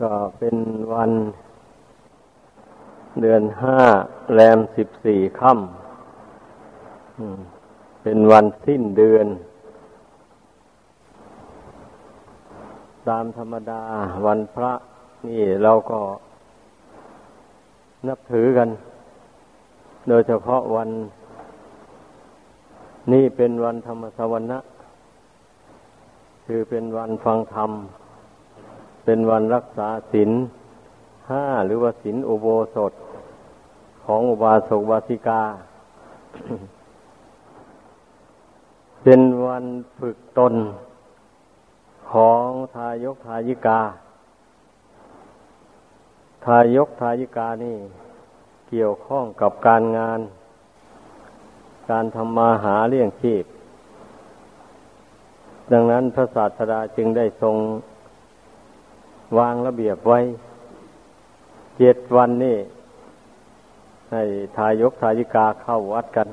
ก็เป็นวันเดือนห้าแรมสิบสี่ค่ำเป็นวันสิ้นเดือน ตามธรรมดาวันพระนี่เราก็นับถือกัน โดยเฉพาะวัน นี่เป็นวันธรรมสวรรณะ คือเป็นวันฟังธรรม เป็นวันรักษาศีลห้าหรือว่าศีลอุโบสถของอุบาสกบาสิกา เป็นวันฝึกตนของทายกทายิกา ทายกทายิกานี่ เกี่ยวข้องกับการงาน การทำมาหาเลี้ยงชีพ ดังนั้นพระศาสดาจึงได้ทรง วางระเบียบไว้ เจ็ดวันนี่ให้ทายกทายิกาเข้าวัดกัน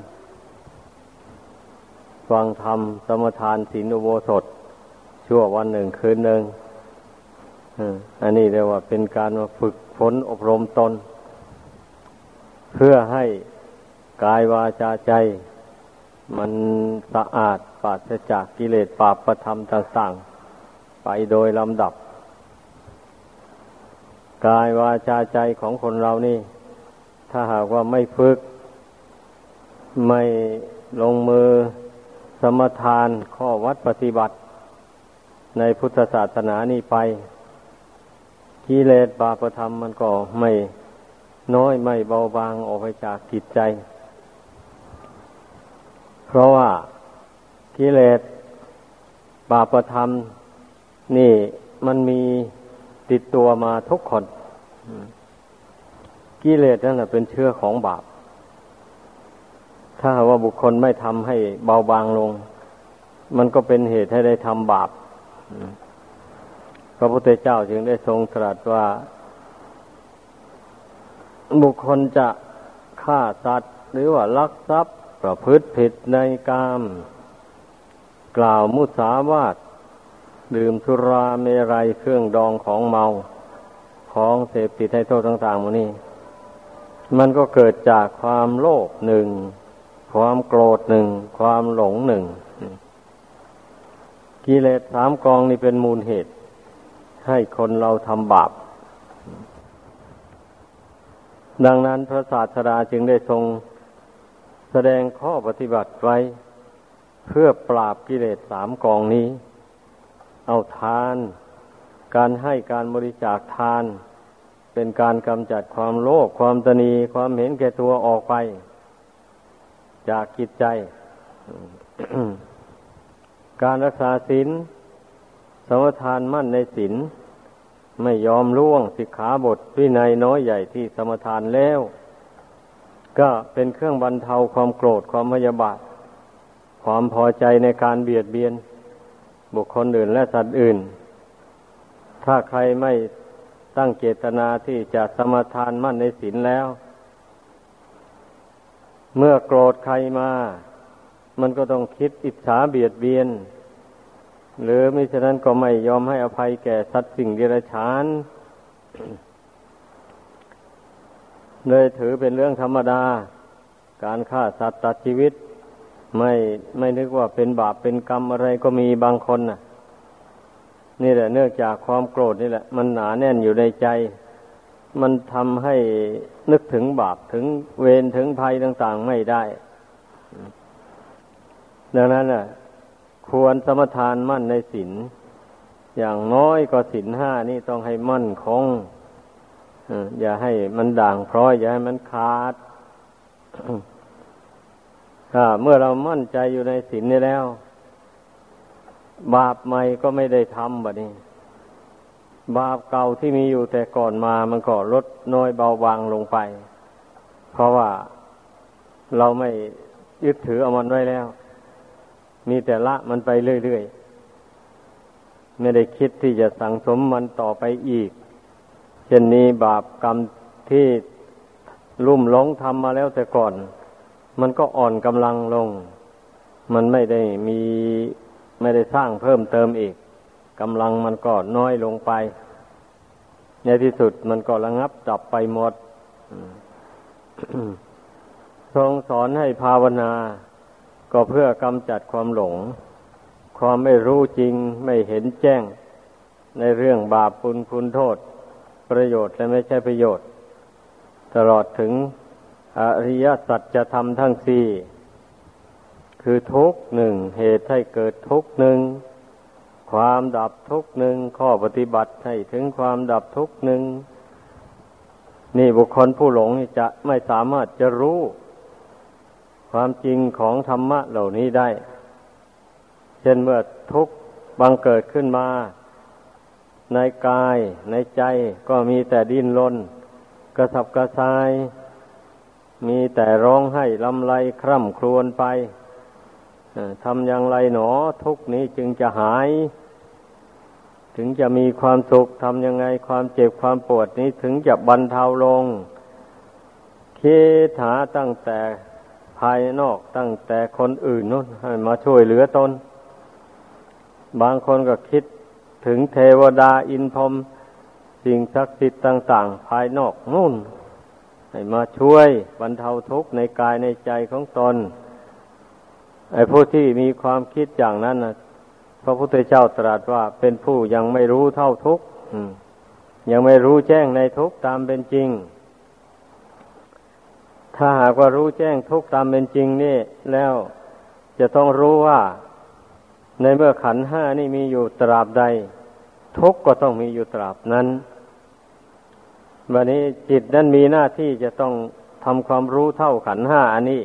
ฟังธรรมสมทานศีลอุโบสถ ชั่ววันหนึ่งคืนหนึ่งอันนี้เรียกว่าเป็นการมาฝึกฝนอบรมตน เพื่อให้กายวาจาใจ มันสะอาดปราศจากกิเลสปาปประธรรมต่างๆไปโดยลำดับ กายวาจาใจของคนเรานี่ ถ้าหากว่าไม่ฝึก ไม่ลงมือสมทานข้อวัดปฏิบัติ ในพุทธศาสนานี่ไปกิเลสบาปธรรมมันก็ไม่น้อยไม่เบาบางออกไปจากจิตใจ เพราะว่ากิเลสบาปธรรมนี่มันมี ติดตัวมาทุกคนกิเลสนั่นแหละเป็นเชื้อของบาป ถ้าว่าบุคคลไม่ทำให้เบาบางลง มันก็เป็นเหตุให้ได้ทำบาปพระพุทธเจ้าจึงได้ทรงตรัสว่า บุคคลจะฆ่าสัตว์ หรือว่าลักทรัพย์ ประพฤติผิดในกาม กล่าวมุสาวาท ดื่มสุราเมรัยเครื่องดองของเมาของเสพติดให้โทษต่างๆมนี้มันก็เกิดจากความโลภหนึ่ง ความโกรธหนึ่ง ความหลงหนึ่ง กิเลสสามกองนี่เป็นมูลเหตุ ให้คนเราทำบาป ดังนั้นพระศาสดาจึงได้ทรงแสดงข้อปฏิบัติไว้ เพื่อปราบกิเลสสามกองนี้ เอาทาน การให้การบริจาคทาน เป็นการกำจัดความโลภความตนีความเห็นแก่ตัวออกไป จากกิจใจ การรักษาศีลสมทานมั่นในศีลไม่ยอมล่วงสิกขาบทวินัยน้อยใหญ่ที่สมทานแล้ว ก็เป็นเครื่องบรรเทาความโกรธความพยาบาท ความพอใจในการเบียดเบียน บุคคลอื่นและสัตว์อื่น ถ้าใครไม่ตั้งเจตนาที่จะสมทานมั่นในศีลแล้ว เมื่อโกรธใครมา มันก็ต้องคิดอิจฉาเบียดเบียน หรือมิฉะนั้นก็ไม่ยอมให้อภัยแก่สัตว์สิ่งเดรัจฉานเลยถือเป็นเรื่องธรรมดา การฆ่าสัตว์ตัดชีวิต ไม่ไม่นึกว่าเป็นบาปเป็นกรรมอะไรก็มีบางคนน่ะ นี่แหละเนื่องจากความโกรธนี่แหละ มันหนาแน่นอยู่ในใจ มันทำให้นึกถึงบาปถึงเวรถึงภัยต่างๆไม่ได้ ดังนั้นน่ะ ควรสมทานมั่นในศีลอย่างน้อยก็ศีลห้านี่ต้องให้มั่นคงอย่าให้มันด่างพร้อย อย่าให้มันขาด เมื่อเรามั่นใจอยู่ในศีลนี้แล้ว บาปใหม่ก็ไม่ได้ทำแบบนี้ บาปเก่าที่มีอยู่แต่ก่อนมามันก็ลดน้อยเบาบางลงไป เพราะว่าเราไม่ยึดถือเอามันไว้แล้ว มีแต่ละมันไปเรื่อยๆ ไม่ได้คิดที่จะสังสมมันต่อไปอีก เช่นนี้บาปกรรมที่ลุ่มหลงทำมาแล้วแต่ก่อน มันก็อ่อนกำลังลง มันไม่ได้มีไม่ได้สร้างเพิ่มเติมอีกกำลังมันก็น้อยลงไป ในที่สุดมันก็ระงับดับไปหมดทรงสอนให้ภาวนา ก็เพื่อกำจัดความหลง ความไม่รู้จริงไม่เห็นแจ้ง ในเรื่องบาปปุลคุณโทษ ประโยชน์และไม่ใช่ประโยชน์ ตลอดถึง อริยสัจจะทำทั้งสี่คือทุกหนึ่งเหตุให้เกิดทุกหนึ่งความดับทุกหนึ่งข้อปฏิบัติให้ถึงความดับทุกหนึ่งนี่บุคคลผู้หลงจะไม่สามารถจะรู้ ความจริงของธรรมะเหล่านี้ได้ เช่นเมื่อทุกบังเกิดขึ้นมา ในกายในใจก็มีแต่ดิ้นรนกระสับกระส่าย มีแต่ร้องไห้ลำไรคร่ำครวญไปทำอย่างไรหนอ ทุกนี้จึงจะหาย ถึงจะมีความสุขทำยังไงความเจ็บความปวดนี้ถึงจะบรรเทาลง คิดหาตั้งแต่ภายนอกตั้งแต่คนอื่นนู้นให้มาช่วยเหลือตน บางคนก็คิดถึงเทวดาอินพรมสิ่งศักดิ์สิทธิ์ต่าง ๆ ภายนอกนู่น ให้มาช่วยบรรเทาทุกข์ในกายในใจของตนไอ้ผู้ที่มีความคิดอย่างนั้นนะพระพุทธเจ้าตรัสว่าเป็นผู้ยังไม่รู้เท่าทุกข์ยังไม่รู้แจ้งในทุกข์ตามเป็นจริง ถ้าหากว่ารู้แจ้งทุกข์ตามเป็นจริงนี่แล้วจะต้องรู้ว่า ในเมื่อขันห้านี่มีอยู่ตราบใด ทุกข์ก็ต้องมีอยู่ตราบนั้น วันนี้จิตนั้นมีหน้าที่จะต้องทำความรู้เท่าขันห้าอันนี้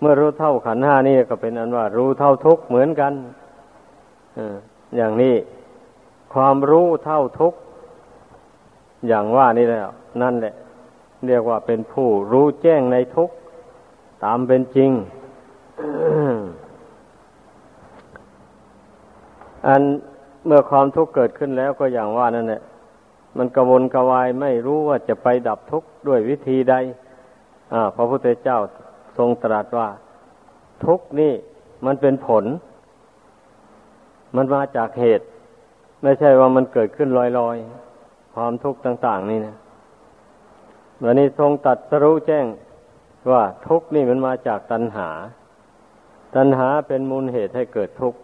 เมื่อรู้เท่าขันห้านี่ก็เป็นอันว่า รู้เท่าทุกเหมือนกันอย่างนี้ความรู้เท่าทุกอย่างว่านี่แล้ว นั่นแหละ เรียกว่าเป็นผู้รู้แจ้งในทุกตามเป็นจริง อันเมื่อความทุกข์เกิดขึ้นแล้วก็อย่างว่านั่นแหละ มันกระวนกระวายไม่รู้ว่าจะไปดับทุกข์ด้วยวิธีใดพระพุทธเจ้าทรงตรัสว่า ทุกนี่มันเป็นผล มันมาจากเหตุ ไม่ใช่ว่ามันเกิดขึ้นลอยๆ ความทุกข์ต่าง ๆ นี่นะวันนี้ทรงตัดสรู้แจ้งว่าทุกนี่มันมาจากตัณหา ตัณหาเป็นมูลเหตุให้เกิดทุกข์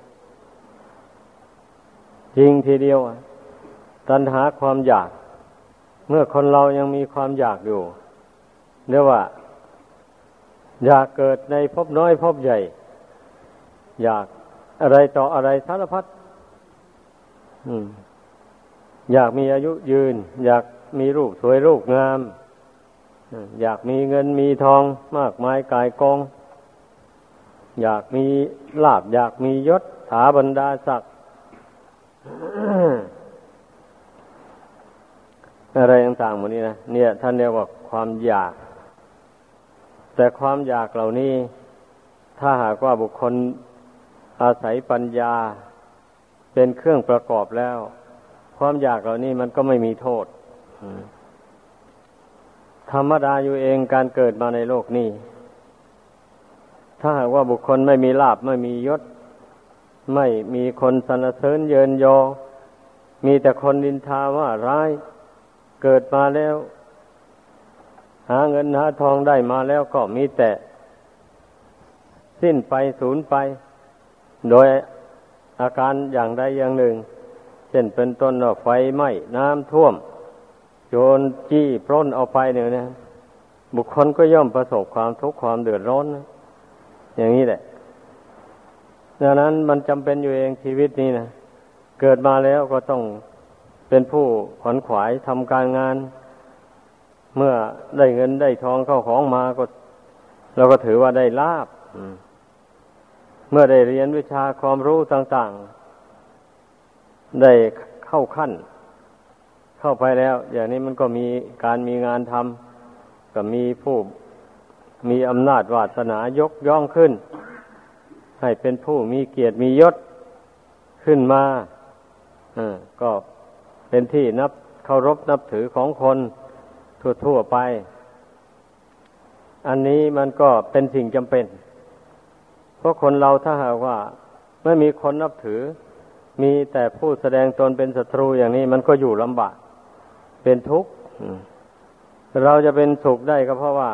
จริงทีเดียว ตัณหาความอยาก เมื่อคนเรายังมีความอยากอยู่เรียกว่า อยากเกิดในภพน้อยภพใหญ่ อยากอะไรต่ออะไรสารพัดอยากมีอายุยืน อยากมีรูปสวยรูปงาม อยากมีเงินมีทองมากมายกายกอง อยากมีลาบ อยากมียศถาบรรดาศักดิ์ อะไรต่างๆหมดนี้นะเนี่ย ท่านเรียกว่าความอยาก แต่ความอยากเหล่านี้ ถ้าหากว่าบุคคลอาศัยปัญญา เป็นเครื่องประกอบแล้ว ความอยากเหล่านี้มันก็ไม่มีโทษธรรมดาอยู่เองการเกิดมาในโลกนี้ ถ้าหากว่าบุคคลไม่มีลาบไม่มียศ ไม่มีคนสนเสริญเยินยอ มีแต่คนดินทาว่าร้าย เกิดมาแล้ว หาเงินหาทองได้มาแล้วก็มีแต่ สิ้นไปสูญไป โดยอาการอย่างใดอย่างหนึ่ง เช่นเป็นต้นไฟไหม้น้ำท่วม โจรจี้ปล้นเอาไปเนี่ยนะบุคคลก็ย่อมประสบความทุกข์ความเดือดร้อนนะอย่างนี้แหละดังนั้นมันจำเป็นอยู่เองชีวิตนี้นะเกิดมาแล้วก็ต้อง เป็นผู้ขวนขวายทำการงาน เมื่อได้เงินได้ทองเข้าของมาก็เราก็ถือว่าได้ลาบเมื่อได้เรียนวิชาความรู้ต่างๆ ได้เข้าขั้น เข้าไปแล้ว อย่างนี้มันก็มีการมีงานทำก็มีผู้มีอำนาจวาสนายกย่องขึ้น ให้เป็นผู้มีเกียรติมียศขึ้นมาก็ เป็นที่นับเคารพนับถือของคนทั่วๆไป อันนี้มันก็เป็นสิ่งจำเป็น เพราะคนเราถ้าหากว่าไม่มีคนนับถือ มีแต่ผู้แสดงตนเป็นศัตรูอย่างนี้ มันก็อยู่ลำบาก เป็นทุกข์เราจะเป็นสุขได้ก็เพราะว่า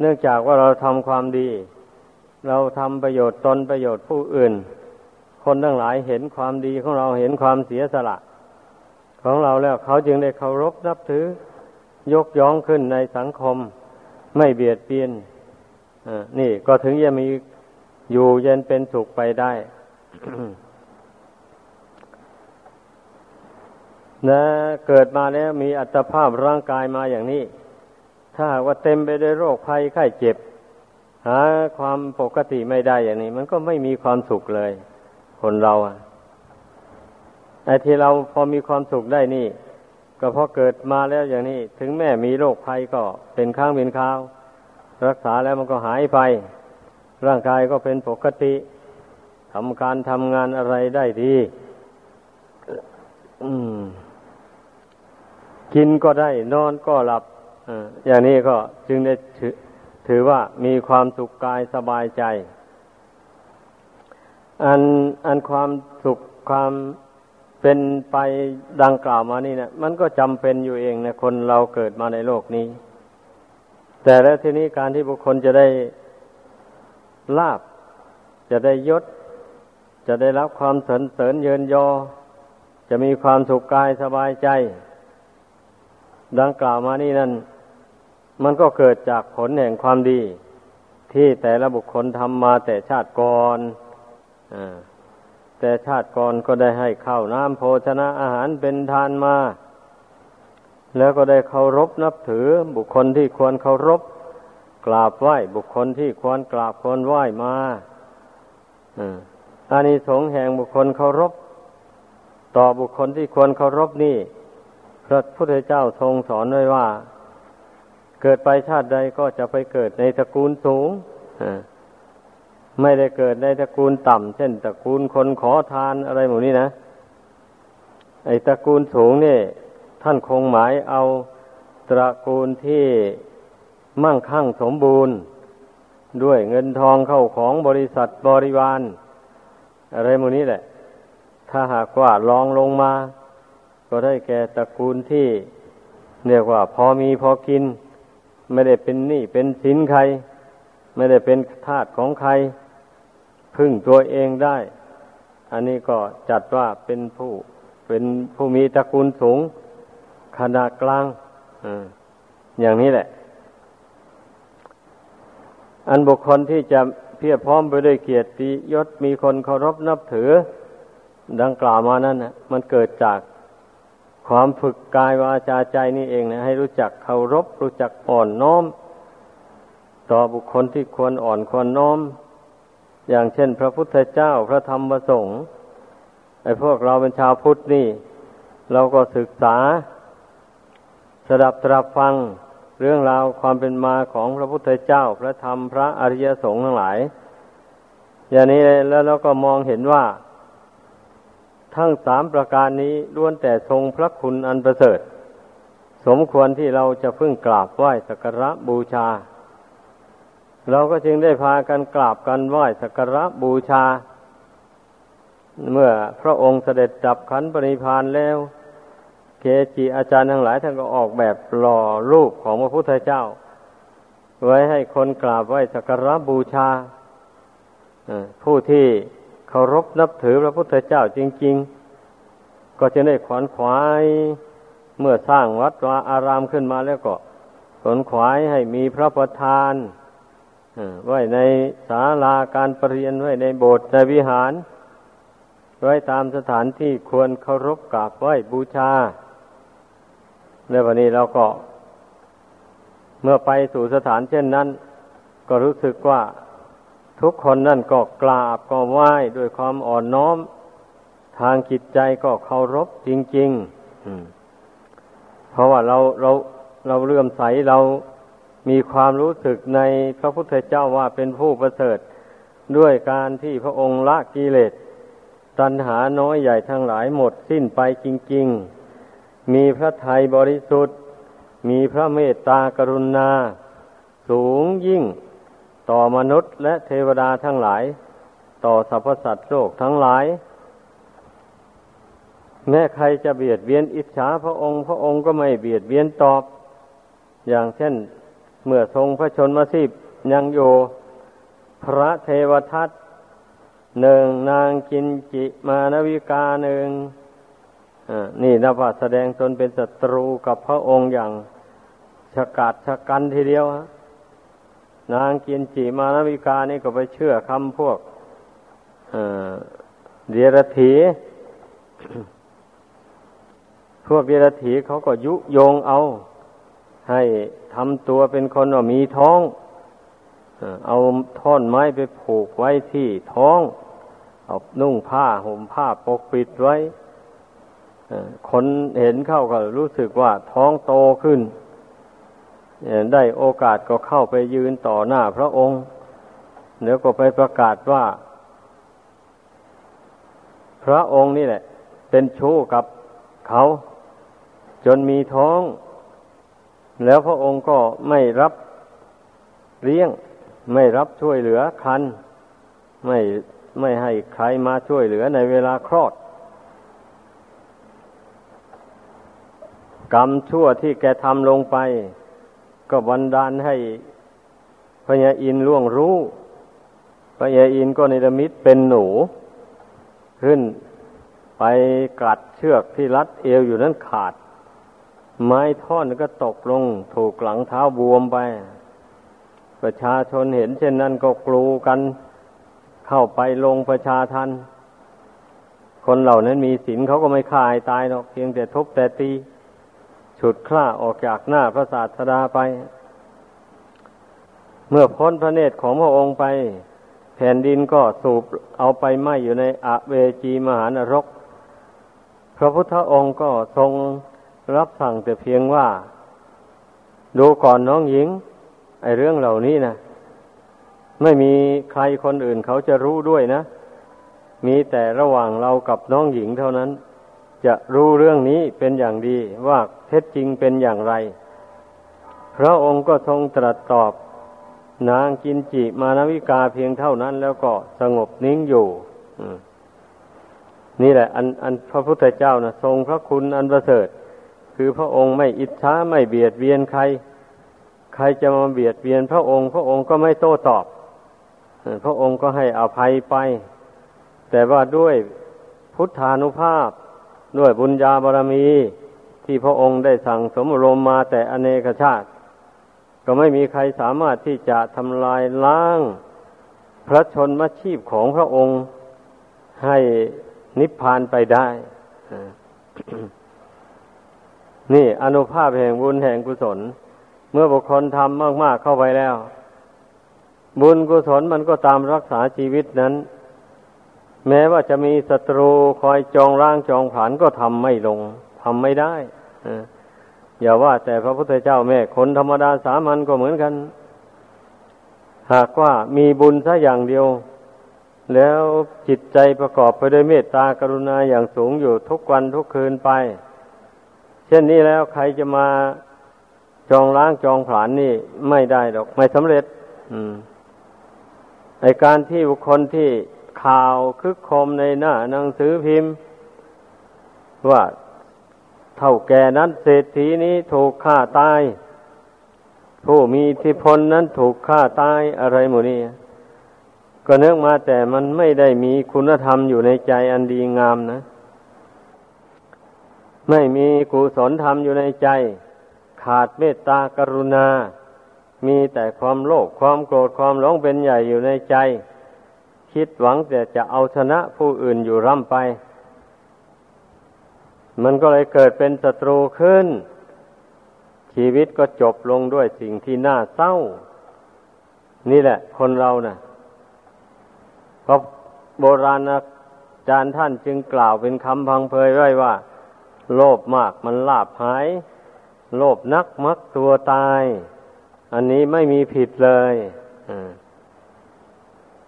เนื่องจากว่าเราทำความดี เราทำประโยชน์ตนประโยชน์ผู้อื่น คนทั้งหลายเห็นความดีของเราเห็นความเสียสละ ของเราแล้วเขาจึงได้เคารพนับถือ ยกย่องขึ้นในสังคม ไม่เบียดเบียนนี่ก็ถึงจะมีอยู่เย็นเป็นสุขไปได้นะเกิดมาแล้วมีอัตภาพร่างกายมาอย่างนี้ ถ้าว่าเต็มไปด้วยโรคภัยไข้เจ็บ หาความปกติไม่ได้อย่างนี้ มันก็ไม่มีความสุขเลย คนเราอะ อ้ที่เราพอมีความสุขได้นี่ ก็เพราะเกิดมาแล้วอย่างนี้ ถึงแม่มีโรคภัยก็เป็นข้างเป็นคราว รักษาแล้วมันก็หายไป ร่างกายก็เป็นปกติทำการทำงานอะไรได้ดีกินก็ได้ นอนก็หลับอย่างนี้ก็จึงได้ถือถือว่ามีความสุขกายสบายใจ อันอันความสุขความ เป็นไปดังกล่าวมานี่เนะมันก็จำเป็นอยู่เองนะคนเราเกิดมาในโลกนี้ แต่แล้วทีนี้การที่บุคคลจะได้ลาบ จะได้ยศ จะได้รับความสรรเสริญเยินยอ จะมีความสุขกายสบายใจ ดังกล่าวมานี่นั่น มันก็เกิดจากผลแห่งความดี ที่แต่ละบุคคลทำมาแต่ชาติก่อนอ่า แต่ชาติก่อนก็ได้ให้ข้าวน้ำโภชนะอาหารเป็นทานมา แล้วก็ได้เคารพนับถือ บุคคลที่ควรเคารพ กราบไหว้บุคคลที่ควรกราบควรไหว้มาอานิสงส์แห่งบุคคลเคารพ ต่อบุคคลที่ควรเคารพนี่ พระพุทธเจ้าทรงสอนไว้ว่า เกิดไปชาติใดก็จะไปเกิดในตระกูลสูง ไม่ได้เกิดในตระกูลต่ำเช่นตระกูลคนขอทานอะไรหมดนี้นะ ไอ้ตระกูลสูงนี่ ท่านคงหมายเอาตระกูลที่มั่งคั่งสมบูรณ์ ด้วยเงินทองเข้าของบริษัทบริวาร อะไรหมดนี้แหละ ถ้าหากว่าลองลงมา ก็ได้แก่ตระกูลที่เรียกว่าพอมีพอกิน ไม่ได้เป็นหนี้เป็นสินใคร ไม่ได้เป็นทาสของใคร พึ่งตัวเองได้ อันนี้ก็จัดว่าเป็นผู้เป็นผู้มีตระกูลสูงขนาดกลางอย่างนี้แหละ อันบุคคลที่จะเพียรพร้อมไปด้วยเกียรติยศมีคนเคารพนับถือ ดังกล่าวมานั้นนะมันเกิดจากความฝึกกายวาจาใจนี่เองนะให้รู้จักเคารพ รู้จักอ่อนน้อม ต่อบุคคลที่ควรอ่อนควรน้อม อย่างเช่น พระพุทธเจ้าพระธรรมพระสงฆ์ไอ้พวกเราเป็นชาวพุทธนี่ เราก็ศึกษา สดับตรับฟังเรื่องราวความเป็นมาของพระพุทธเจ้า พระธรรมพระอริยสงฆ์ทั้งหลาย อย่างนี้แล้วเราก็มองเห็นว่า ทั้งสามประการนี้ล้วนแต่ทรงพระคุณอันประเสริฐ สมควรที่เราจะพึ่งกราบไหว้สักการะบูชา เราก็จึงได้พากันกราบกันไหว้สักการะบูชา เมื่อพระองค์เสด็จจับขันปริพานแล้ว เกจิอาจารย์ทั้งหลายท่านก็ออกแบบหล่อรูปของพระพุทธเจ้า ไว้ให้คนกราบไหว้สักการะบูชาผู้ที่เคารพนับถือพระพุทธเจ้าจริง ๆ ก็จะได้ขวนขวายเมื่อสร้างวัดวาอารามขึ้นมาแล้วก็ขวนขวายให้มีพระประธาน ไว้ในศาลาการประเรียนไว้ในโบสถ์ในวิหาร ไว้ตามสถานที่ควรเคารพกราบไหว้บูชาในวันนี้เราก็ เมื่อไปสู่สถานเช่นนั้น ก็รู้สึกว่าทุกคนนั่นก็กราบก็ไหว้ด้วยความอ่อนน้อม ทางจิตใจก็เคารพจริง ๆ เพราะว่าเราเราเราเลื่อมใสเรา มีความรู้สึกในพระพุทธเจ้าว่าเป็นผู้ประเสริฐด้วยการที่พระองค์ละกิเลสตัณหาน้อยใหญ่ทั้งหลายหมดสิ้นไปจริง ๆ มีพระทัยบริสุทธิ์ มีพระเมตตากรุณา สูงยิ่งต่อมนุษย์และเทวดาทั้งหลาย ต่อสรรพสัตว์โลกทั้งหลาย แม้ใครจะเบียดเบียนอิจฉาพระองค์ พระองค์ก็ไม่เบียดเบียนตอบ อย่างเช่น เมื่อทรงพระชนมาสิบยังอยู่พระเทวทัตหนึ่งนางกินจิมานวิกาหนึ่งนี่นับว่าแสดงตนเป็นศัตรูกับพระองค์อย่างฉกาดฉกันทีเดียวนางกินจิมานวิกานี่ก็ไปเชื่อคำพวกเดรถีพวกเดรัจฉีเขาก็ยุโยงเอา ให้ ทำตัวเป็นคนว่ามีท้องเอาท่อนไม้ไปผูกไว้ที่ท้อง เอานุ่งผ้าห่มผ้าปกปิดไว้คนเห็นเข้าก็รู้สึกว่าท้องโตขึ้น ได้โอกาสก็เข้าไปยืนต่อหน้าพระองค์แล้วก็ไปประกาศว่า พระองค์นี่แหละ เป็นชู้กับเขา จนมีท้อง แล้วพระองค์ก็ไม่รับเลี้ยง ไม่รับช่วยเหลือคัน ไม่ไม่ให้ใครมาช่วยเหลือในเวลาคลอด กรรมชั่วที่แกทำลงไป ก็บันดาลให้พญาอินล่วงรู้พญาอินก็ในมิตเป็นหนู ขึ้นไปกัดเชือกที่รัดเอวอยู่นั้นขาด ไม้ท่อนก็ตกลง ถูกหลังเท้าบวมไป ประชาชนเห็นเช่นนั้นก็กลูกันเข้าไปลงประชาทัน คนเหล่านั้นมีศีลเขาก็ไม่ฆ่าตายหรอกเพียงแต่ทุบแต่ตีฉุดคล้าออกจากหน้าพระศาสดาไป เมื่อพ้นพระเนตรของพระองค์ไป แผ่นดินก็สูบเอาไปไหมอยู่ในอเวจีมหานรก พระพุทธองค์ก็ทรง รับสั่งแต่เพียงว่า ดูก่อนน้องหญิง ไอเรื่องเหล่านี้นะไม่มีใครคนอื่นเขาจะรู้ด้วยนะ มีแต่ระหว่างเรากับน้องหญิงเท่านั้น จะรู้เรื่องนี้เป็นอย่างดีว่าเท็จจริงเป็นอย่างไร พระองค์ก็ทรงตรัสตอบ นางกินจิมานวิกาเพียงเท่านั้น แล้วก็สงบนิ่งอยู่นี่แหละ อันอันพระพุทธเจ้านะทรงพระคุณอันประเสริฐ คือพระองค์ไม่อิจฉาไม่เบียดเบียนใคร ใครจะมาเบียดเบียนพระองค์ พระองค์ก็ไม่โต้ตอบ พระองค์ก็ให้อภัยไป แต่ว่าด้วยพุทธานุภาพ ด้วยบุญญาบารมี ที่พระองค์ได้สั่งสมรมมาแต่อเนกชาติ ก็ไม่มีใครสามารถที่จะทำลายล้าง พระชนมชีพของพระองค์ให้นิพพานไปได้ นี่อนุภาพแห่งบุญแห่งกุศล เมื่อบุคคลทำมาก ๆเข้าไปแล้ว บุญกุศลมันก็ตามรักษาชีวิตนั้น แม้ว่าจะมีศัตรูคอยจองร่างจองผานก็ทำไม่ลงทำไม่ได้อย่าว่าแต่พระพุทธเจ้าแม่คนธรรมดาสามัญก็เหมือนกัน หากว่ามีบุญสัอย่างเดียว แล้วจิตใจประกอบไปด้วยเมตตากรุณาอย่างสูงอยู่ทุกวันทุกคืนไป เช่นนี้แล้วใครจะมาจองล้างจองผลานนี่ไม่ได้ดอก ไม่สำเร็จอืมในการที่บุคคลที่ข่าวคึกคมในหน้าหนังสือพิมพ์ ว่าเท่าแก่นั้นเศรษฐีนี้ถูกฆ่าตาย ผู้มีอิทธิพลนั้นถูกฆ่าตายอะไรหมดนี่ก็เนื่องมาแต่มันไม่ได้มีคุณธรรมอยู่ในใจอันดีงามนะ ไม่มีกุศลธรรมอยู่ในใจ ขาดเมตตากรุณา มีแต่ความโลภความโกรธความหลงเป็นใหญ่อยู่ในใจ คิดหวังแต่จะเอาชนะผู้อื่นอยู่ร่ำไป มันก็เลยเกิดเป็นศัตรูขึ้น ชีวิตก็จบลงด้วยสิ่งที่น่าเศร้า นี่แหละ คนเรานะ่ะเพราะโบราณอาจารย์ท่านจึงกล่าวเป็นคำพังเพยไว้ว่า โลภมากมันลาบหาย โลภนักมักตัวตาย อันนี้ไม่มีผิดเลย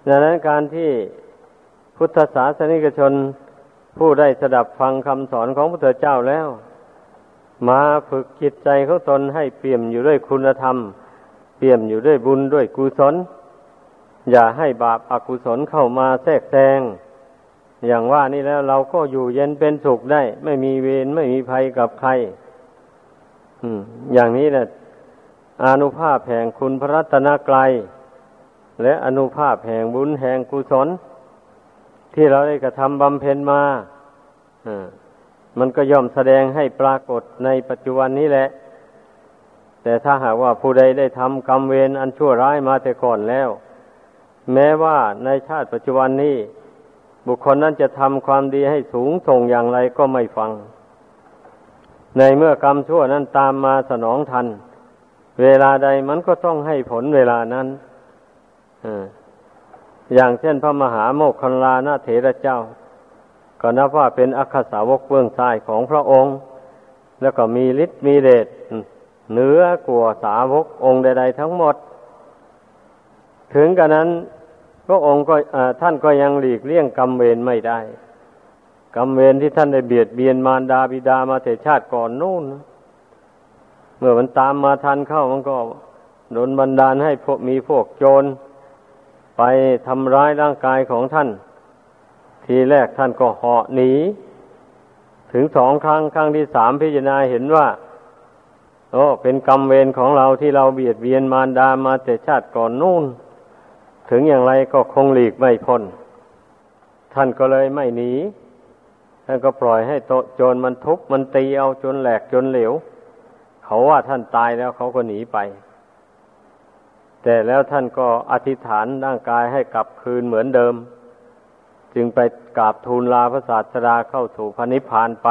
ดังนั้นการที่พุทธศาสนิกชนผู้ได้สดับฟังคำสอนของพระเถรเจ้าแล้ว มาฝึกจิตใจเขาตนให้เปี่ยมอยู่ด้วยคุณธรรม เปี่ยมอยู่ด้วยบุญด้วยกุศล อย่าให้บาปอากุศลเข้ามาแทรกแซง อย่างว่านี่แล้วเราก็อยู่เย็นเป็นสุขได้ ไม่มีเวรไม่มีภัยกับใครอย่างนี้แหละอนุภาพแห่งคุณพระรัตนกรัยและอนุภาพแห่งบุญแห่งกุศล ที่เราได้กระทำบำเพ็ญมามันก็ย่อมแสดงให้ปรากฏในปัจจุบันนี้แหละ แต่ถ้าหากว่าผู้ใดได้ทำกรรมเวรอันชั่วร้ายมาแต่ก่อนแล้ว แม้ว่าในชาติปัจจุบันนี้ บุคคลนั้นจะทำความดีให้สูงส่งอย่างไรก็ไม่ฟัง ในเมื่อกรรมชั่วนั้นตามมาสนองทัน เวลาใดมันก็ต้องให้ผลเวลานั้นอย่างเช่นพระมหาโมคคัลลานะเถระเจ้า ก็นับว่าเป็นอัคสาวกเบื้องซ้ายของพระองค์ แล้วก็มีฤทธิ์มีเดชเหนือกว่าสาวกองค์ใด ๆ ทั้งหมด ถึงกระนั้น พระองค์ก็ท่านก็ยังหลีกเลี่ยงกรรมเวรไม่ได้ กรรมเวรที่ท่านได้เบียดเบียนมารดาบิดามาแต่ชาติก่อนนู่น เมื่อมันตามมาทันเข้ามันก็โดนบันดาลให้พวกมีพวกโจร ไปทำร้ายร่างกายของท่าน ทีแรกท่านก็เหาะหนี ถึงสองครั้งครั้งที่สามพิจารณาเห็นว่า โอ้เป็นกรรมเวรของเราที่เราเบียดเบียนมารดามาแต่ชาติก่อนนู่น ถึงอย่างไรก็คงหลีกไม่พ้น ท่านก็เลยไม่หนี ท่านก็ปล่อยให้โจรมันทุบมันตีเอาจนแหลกจนเหลว เขาว่าท่านตายแล้วเขาก็หนีไป แต่แล้วท่านก็อธิษฐานร่างกายให้กลับคืนเหมือนเดิม จึงไปกราบทูลลาพระศาสดาเข้าสู่พระนิพพานไป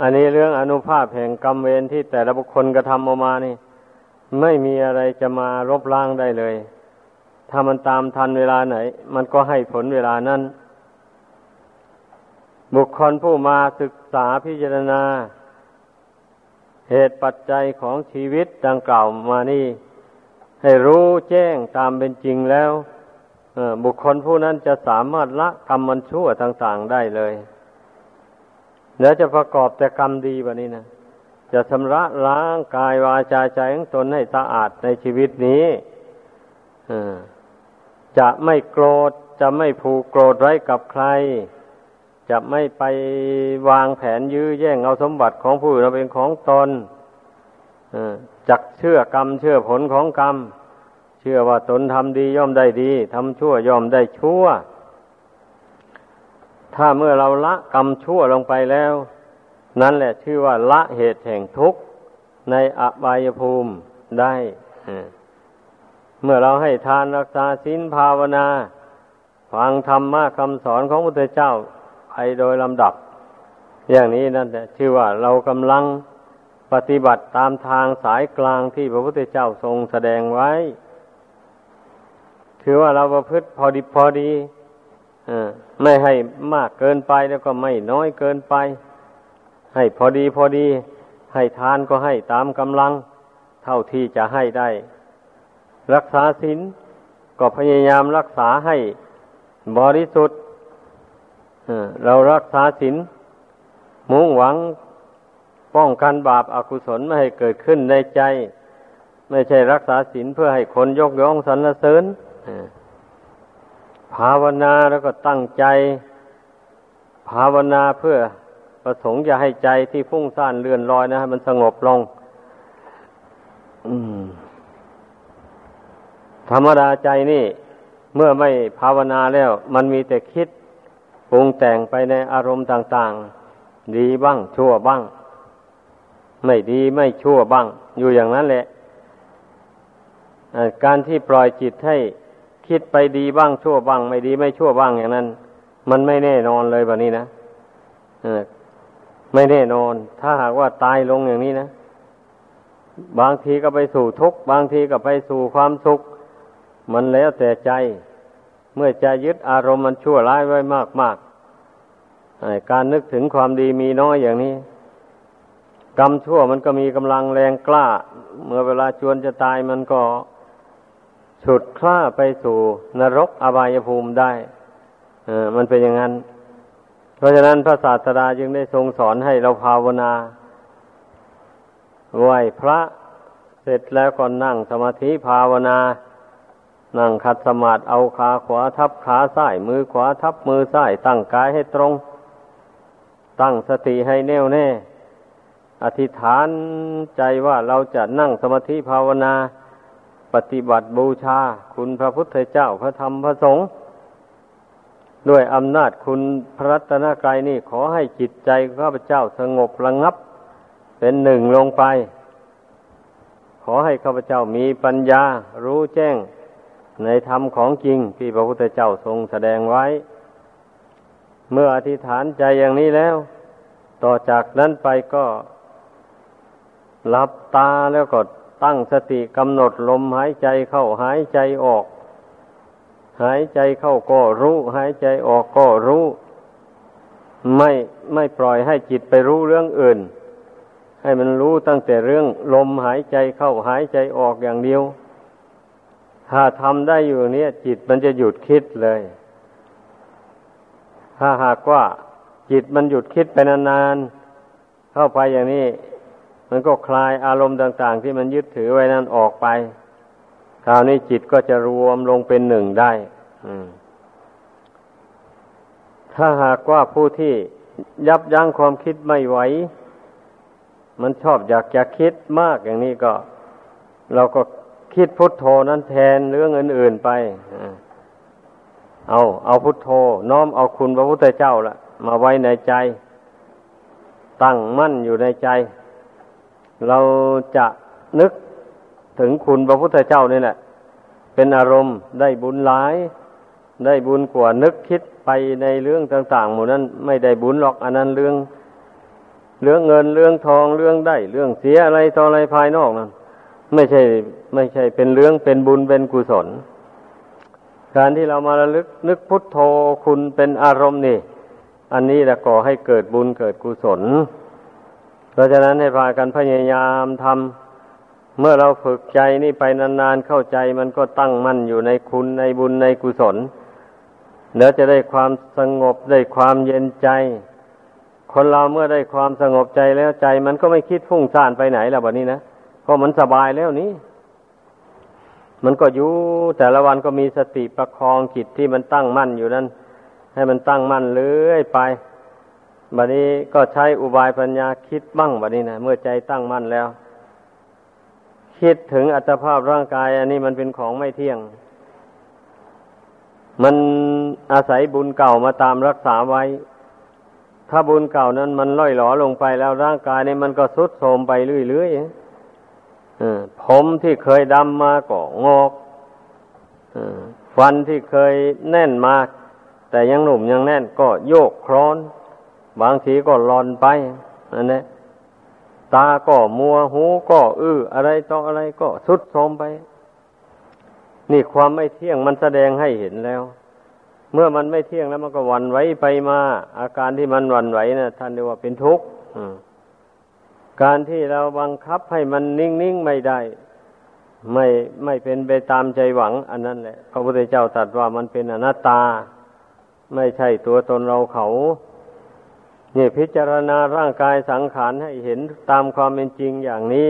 อันนี้เรื่องอนุภาพแห่งกรรมเวรที่แต่ละบุคคลกระทำออกมานี่ ไม่มีอะไรจะมาลบล้างได้เลย ถ้ามันตามทันเวลาไหน มันก็ให้ผลเวลานั้น บุคคลผู้มาศึกษาพิจารณา เหตุปัจจัยของชีวิตดังกล่าวมานี่ ให้รู้แจ้งตามเป็นจริงแล้วบุคคลผู้นั้นจะสามารถละกรรมมันชั่วต่างๆได้เลย แล้วจะประกอบแต่กรรมดีแบบนี้นะ จะชำระล้างกายวาจาใจของตนให้สะอาดในชีวิตนี้จะไม่โกรธจะไม่ผูกโกรธไว้กับใคร จะไม่ไปวางแผนยื้อแย่งเอาสมบัติของผู้อื่นเป็นของตนจักเชื่อกรรมเชื่อผลของกรรม เชื่อว่าตนทำดีย่อมได้ดีทำชั่วย่อมได้ชั่ว ถ้าเมื่อเราละกรรมชั่วลงไปแล้ว นั่นแหละชื่อว่าละเหตุแห่งทุกข์ในอบายภูมิได้เมื่อเราให้ทานรักษาศีลภาวนา ฟังธรรมะคำสอนของพระพุทธเจ้าโดยลำดับ อย่างนี้นั่นแหละชื่อว่าเรากำลังปฏิบัติตามทางสายกลางที่พระพุทธเจ้าทรงแสดงไว้คือว่าเราประพฤติพอดีพอดีไม่ให้มากเกินไปแล้วก็ไม่น้อยเกินไป ให้พอดีพอดี ให้ทานก็ให้ตามกำลัง เท่าที่จะให้ได้ รักษาศีลก็พยายามรักษาให้บริสุทธิ์เรารักษาศีลมุ่งหวังป้องกันบาปอากุศลไม่ให้เกิดขึ้นในใจ ไม่ใช่รักษาศีลเพื่อให้คนยกย่องสรรเสริญภาวนาแล้วก็ตั้งใจ ภาวนาเพื่อ ประสงค์จะให้ใจที่ฟุ้งซ่านเลื่อนลอยนะมันสงบลงธรรมดาใจนี่ เมื่อไม่ภาวนาแล้ว มันมีแต่คิดปรุงแต่งไปในอารมณ์ต่าง ๆ ดีบ้าง ชั่วบ้าง ไม่ดีไม่ชั่วบ้าง อยู่อย่างนั้นแหละการที่ปล่อยจิตให้คิดไปดีบ้างชั่วบ้าง ไม่ดีไม่ชั่วบ้างอย่างนั้น มันไม่แน่นอนเลยแบบนี้นะ ไม่แน่นอน ถ้าหากว่าตายลงอย่างนี้นะ บางทีก็ไปสู่ทุกข์บางทีก็ไปสู่ความสุข มันแล้วแต่ใจ เมื่อใจยึดอารมณ์มันชั่วร้ายไว้มากมากการนึกถึงความดีมีน้อยอย่างนี้ กรรมชั่วมันก็มีกำลังแรงกล้า เมื่อเวลาชวนจะตายมันก็ฉุดคล้าไปสู่นรกอบายภูมิได้ เออ มันเป็นอย่างนั้น เพราะฉะนั้นพระศาสดาจึงได้ทรงสอนให้เราภาวนาไหวพระเสร็จแล้วก็นั่งสมาธิภาวนา นั่งขัดสมาธิเอาขาขวาทับขาซ้ายมือขวาทับมือซ้ายตั้งกายให้ตรง ตั้งสติให้แน่วแน่ อธิษฐานใจว่าเราจะนั่งสมาธิภาวนา ปฏิบัติบูชา คุณพระพุทธเจ้าพระธรรมพระสงฆ์ ด้วยอำนาจคุณพระรัตนกายนี่ขอให้จิตใจข้าพเจ้าสงบระงงับ เป็นหนึ่งลงไป ขอให้ข้าพเจ้ามีปัญญารู้แจ้งในธรรมของจริงที่พระพุทธเจ้าทรงแสดงไว้ เมื่ออธิษฐานใจอย่างนี้แล้ว ต่อจากนั้นไปก็หลับตาแล้วก็ตั้งสติกำหนดลมหายใจเข้าหายใจออก หายใจเข้าก็รู้ หายใจออกก็รู้ ไม่ไม่ปล่อยให้จิตไปรู้เรื่องอื่น ให้มันรู้ตั้งแต่เรื่องลมหายใจเข้าหายใจออกอย่างเดียว ถ้าทำได้อยู่เนี้ยจิตมันจะหยุดคิดเลย ถ้าหากว่าจิตมันหยุดคิดไปนานๆเข้าไปอย่างนี้ มันก็คลายอารมณ์ต่าง ๆ ที่มันยึดถือไว้นั้นออกไป คราวนี้จิตก็จะรวมลงเป็นหนึ่งได้ถ้าหากว่าผู้ที่ยับยั้งความคิดไม่ไหว มันชอบอยากจะคิดมากอย่างนี้ก็ เราก็คิดพุทโธนั้นแทนเรื่องอื่นๆไปเอาเอาพุทโธ น้อมเอาคุณพระพุทธเจ้าละมาไว้ในใจ ตั้งมั่นอยู่ในใจ เราจะนึก ถึงคุณพระพุทธเจ้านี่แหละ เป็นอารมณ์ได้บุญหลาย ได้บุญกว่านึกคิดไปในเรื่องต่างๆหมู่นั้นไม่ได้บุญหรอกอันนั้นเรื่อง เรื่องเงินเรื่องทองเรื่องได้ เรื่องเสียอะไรต่ออะไรภายนอกนั้นไม่ใช่ ไม่ใช่เป็นเรื่องเป็นบุญเป็นกุศล การที่เรามาระลึกนึกพุทโธคุณเป็นอารมณ์นี่อันนี้แหละก่อให้เกิดบุญเกิดกุศล เพราะฉะนั้นให้พากันพยายามทำ เมื่อเราฝึกใจนี่ไปนานๆเข้าใจมันก็ตั้งมั่นอยู่ในคุณในบุญในกุศลเดี๋ยวจะได้ความสงบได้ความเย็นใจ คนเราเมื่อได้ความสงบใจแล้วใจ มันก็ไม่คิดฟุ้งซ่านไปไหนแล้วแบบนี้นะก็มันสบายแล้วนี้มันก็อยู่แต่ละวันก็มีสติประคองจิตที่มันตั้งมั่นอยู่นั้น ให้มันตั้งมั่นเรื่อยไปบัดนี้ก็ใช้อุบายปัญญาคิดบ้างบัดนี้นะเมื่อใจตั้งมั่นแล้ว คิดถึงอัตภาพร่างกายอันนี้มันเป็นของไม่เที่ยง มันอาศัยบุญเก่ามาตามรักษาไว้ ถ้าบุญเก่านั้นมันล่อยหลอลงไปแล้วร่างกายนี้มันก็ทรุดโทรมไปเรื่อยๆผมที่เคยดำมาก็งอกฟันที่เคยแน่นมาแต่ยังหนุ่มยังแน่นก็โยกคลอน บางทีก็ลอนไปนั่นแหละ ตาก็มัวหูก็อื้ออะไรต่ออะไรก็สุดโทมไป นี่ความไม่เที่ยงมันแสดงให้เห็นแล้ว เมื่อมันไม่เที่ยงแล้วมันก็วันไหวไปมา อาการที่มันวันไหวนะ่ะท่านเรียกว่าเป็นทุกข์การที่เราบังคับให้มันนิ่งๆไม่ได้ ไม่ไม่เป็นไปตามใจหวัง อันนั้นแหละพระพุทธเจ้าตรัสว่ามันเป็นอนัตตา ไม่ใช่ตัวตนเราเขา เนี่ยพิจารณาร่างกายสังขารให้เห็นตามความเป็นจริงอย่างนี้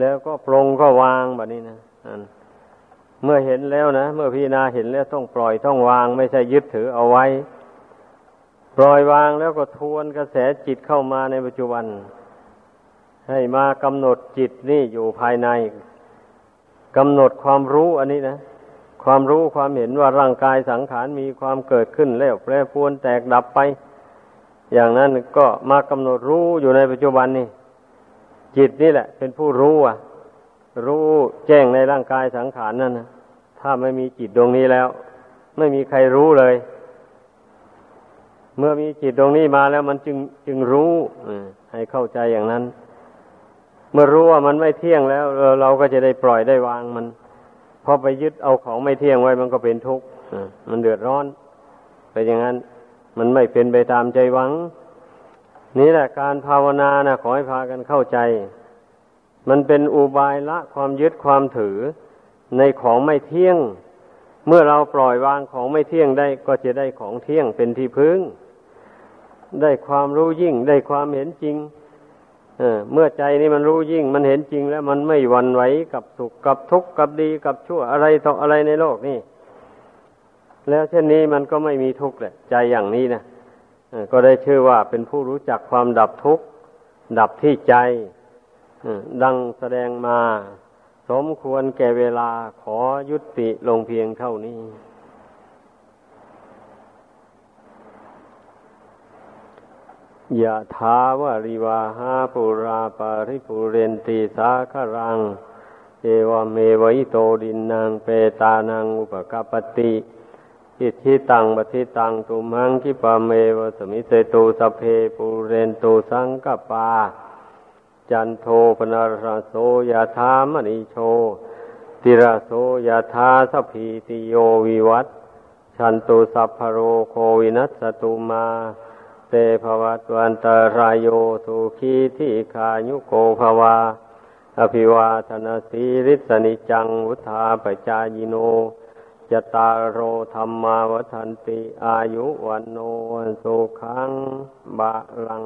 แล้วก็ปรงก็วางแบบนี้นะเมื่อเห็นแล้วนะเมื่อพิจารณาเห็นแล้วต้องปล่อยต้องวาง ไม่ใช่ยึดถือเอาไว้ ปล่อยวางแล้วก็ทวนกระแสจิตเข้ามาในปัจจุบัน ให้มากำหนดจิตนี่อยู่ภายในกำหนดความรู้อันนี้นะความรู้ความเห็นว่าร่างกายสังขารมีความเกิดขึ้นแล้วแปรปรวนแตกดับไป อย่างนั้นก็มากำหนดรู้อยู่ในปัจจุบันนี่จิตนี่แหละ เป็นผู้รู้อะ รู้แจ้งในร่างกายสังขารนั่นนะถ้าไม่มีจิตดวงนี้แล้ว ไม่มีใครรู้เลย เมื่อมีจิตดวงนี้มาแล้วมันจึงจึงรู้ให้เข้าใจอย่างนั้น เมื่อรู้ว่ามันไม่เที่ยงแล้ว เราก็จะได้ปล่อยได้วางมันพอไปยึดเอาของไม่เที่ยงไว้มันก็เป็นทุกข์มันเดือดร้อนไปอย่างนั้น มันไม่เป็นไปตามใจหวัง นี่แหละการภาวนานะขอให้พากันเข้าใจ มันเป็นอุบายละความยึดความถือในของไม่เที่ยง เมื่อเราปล่อยวางของไม่เที่ยงได้ก็จะได้ของเที่ยงเป็นที่พึ่ง ได้ความรู้ยิ่ง ได้ความเห็นจริงเมื่อใจนี่มันรู้ยิ่ง มันเห็นจริงแล้วมันไม่หวั่นไหวกับสุขกับทุกข์กับดีกับชั่วอะไรต่ออะไรในโลกนี่ แล้วเช่นนี้มันก็ไม่มีทุกข์แหละ ใจอย่างนี้นะก็ได้ชื่อว่าเป็นผู้รู้จักความดับทุกข์ ดับที่ใจดังแสดงมา สมควรแก่เวลาขอยุติลงเพียงเท่านี้ ยะถาวาริวาหาปุราปาริปุเรนตีสาครัง เอวเมวิโตดินนางเปตานังอุปกปติ อิทิตังปฏิตังตุมังคิปะเมวสมิเตตุสเพปุเรนตุสังกปา จันโทปนารโสยะธามณิโช ติระโสยะธาสพีติโยวิวัตชันตุสัพพโรโควินัสตุมาเตภวัตวันตารายโยสุขีทิขายุโกภวา อภิวาทนาสีริสนิจังวุธาปจายโน จตารโรธรรมาวทันติ อายุวันโนสุขังบาลัง